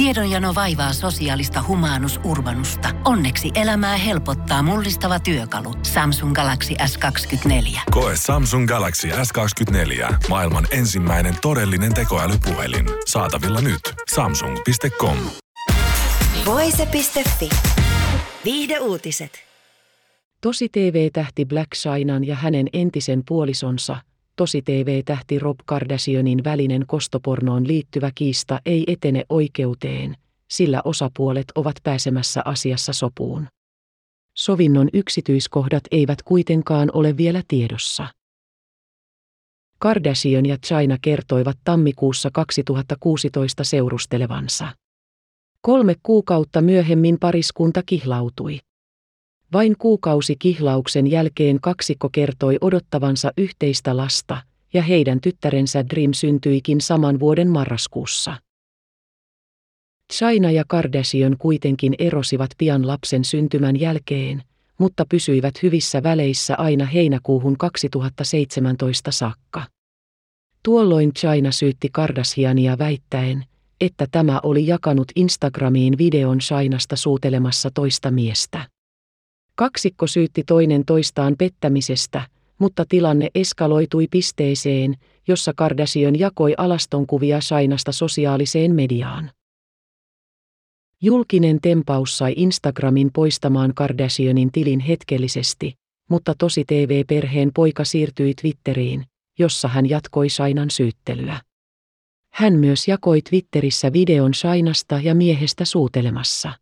Tiedonjano vaivaa sosiaalista humanus urbanusta. Onneksi elämää helpottaa mullistava työkalu. Samsung Galaxy S24. Koe Samsung Galaxy S24. Maailman ensimmäinen todellinen tekoälypuhelin. Saatavilla nyt. Samsung.com. Voise.fi. Viihde uutiset. Tosi TV-tähti Black Shinan ja hänen entisen puolisonsa, Tosi TV-tähti Rob Kardashianin välinen kostopornoon liittyvä kiista ei etene oikeuteen, sillä osapuolet ovat pääsemässä asiassa sopuun. Sovinnon yksityiskohdat eivät kuitenkaan ole vielä tiedossa. Kardashian ja China kertoivat tammikuussa 2016 seurustelevansa. Kolme kuukautta myöhemmin pariskunta kihlautui. Vain kuukausi kihlauksen jälkeen kaksikko kertoi odottavansa yhteistä lasta, ja heidän tyttärensä Dream syntyikin saman vuoden marraskuussa. China ja Kardashian kuitenkin erosivat pian lapsen syntymän jälkeen, mutta pysyivät hyvissä väleissä aina heinäkuuhun 2017 saakka. Tuolloin China syytti Kardashiania väittäen, että tämä oli jakanut Instagramiin videon Chinasta suutelemassa toista miestä. Kaksikko syytti toinen toistaan pettämisestä, mutta tilanne eskaloitui pisteeseen, jossa Kardashian jakoi alastonkuvia Sainasta sosiaaliseen mediaan. Julkinen tempaus sai Instagramin poistamaan Kardashianin tilin hetkellisesti, mutta tosi TV-perheen poika siirtyi Twitteriin, jossa hän jatkoi Sainan syyttelyä. Hän myös jakoi Twitterissä videon Sainasta ja miehestä suutelemassa.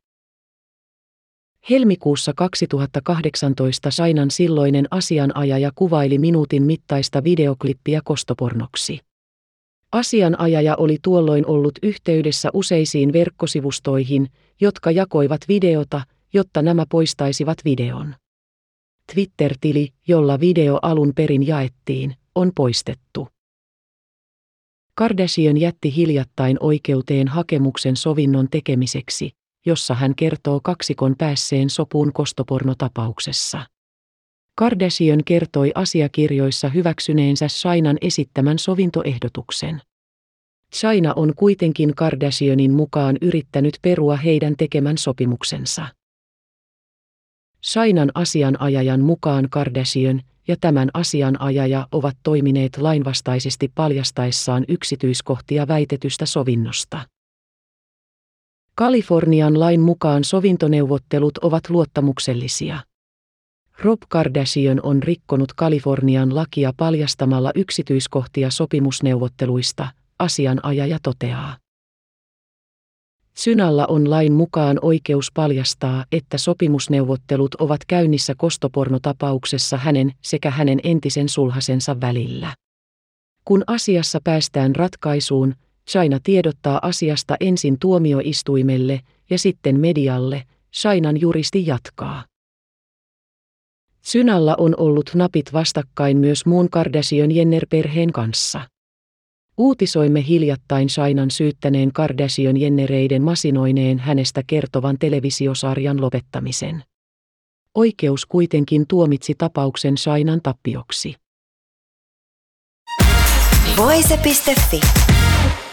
Helmikuussa 2018 Sainan silloinen asianajaja kuvaili minuutin mittaista videoklippiä kostopornoksi. Asianajaja oli tuolloin ollut yhteydessä useisiin verkkosivustoihin, jotka jakoivat videota, jotta nämä poistaisivat videon. Twitter-tili, jolla video alun perin jaettiin, on poistettu. Kardashian jätti hiljattain oikeuteen hakemuksen sovinnon tekemiseksi, jossa hän kertoo kaksikon päässeen sopuun kostopornotapauksessa. Kardashian kertoi asiakirjoissa hyväksyneensä Shainan esittämän sovintoehdotuksen. Shaina on kuitenkin Kardashianin mukaan yrittänyt perua heidän tekemän sopimuksensa. Shainan asianajajan mukaan Kardashian ja tämän asianajaja ovat toimineet lainvastaisesti paljastaessaan yksityiskohtia väitetystä sovinnosta. Kalifornian lain mukaan sovintoneuvottelut ovat luottamuksellisia. Rob Kardashian on rikkonut Kalifornian lakia paljastamalla yksityiskohtia sopimusneuvotteluista, asianajaja toteaa. Synalla on lain mukaan oikeus paljastaa, että sopimusneuvottelut ovat käynnissä kostopornotapauksessa hänen sekä hänen entisen sulhasensa välillä. Kun asiassa päästään ratkaisuun, China tiedottaa asiasta ensin tuomioistuimelle ja sitten medialle, Chainan juristi jatkaa. Synalla on ollut napit vastakkain myös muun Kardashian Jenner-perheen kanssa. Uutisoimme hiljattain Shainan syyttäneen Kardashian Jennereiden masinoineen hänestä kertovan televisiosarjan lopettamisen. Oikeus kuitenkin tuomitsi tapauksen Shainan tappioksi. Voise.fi.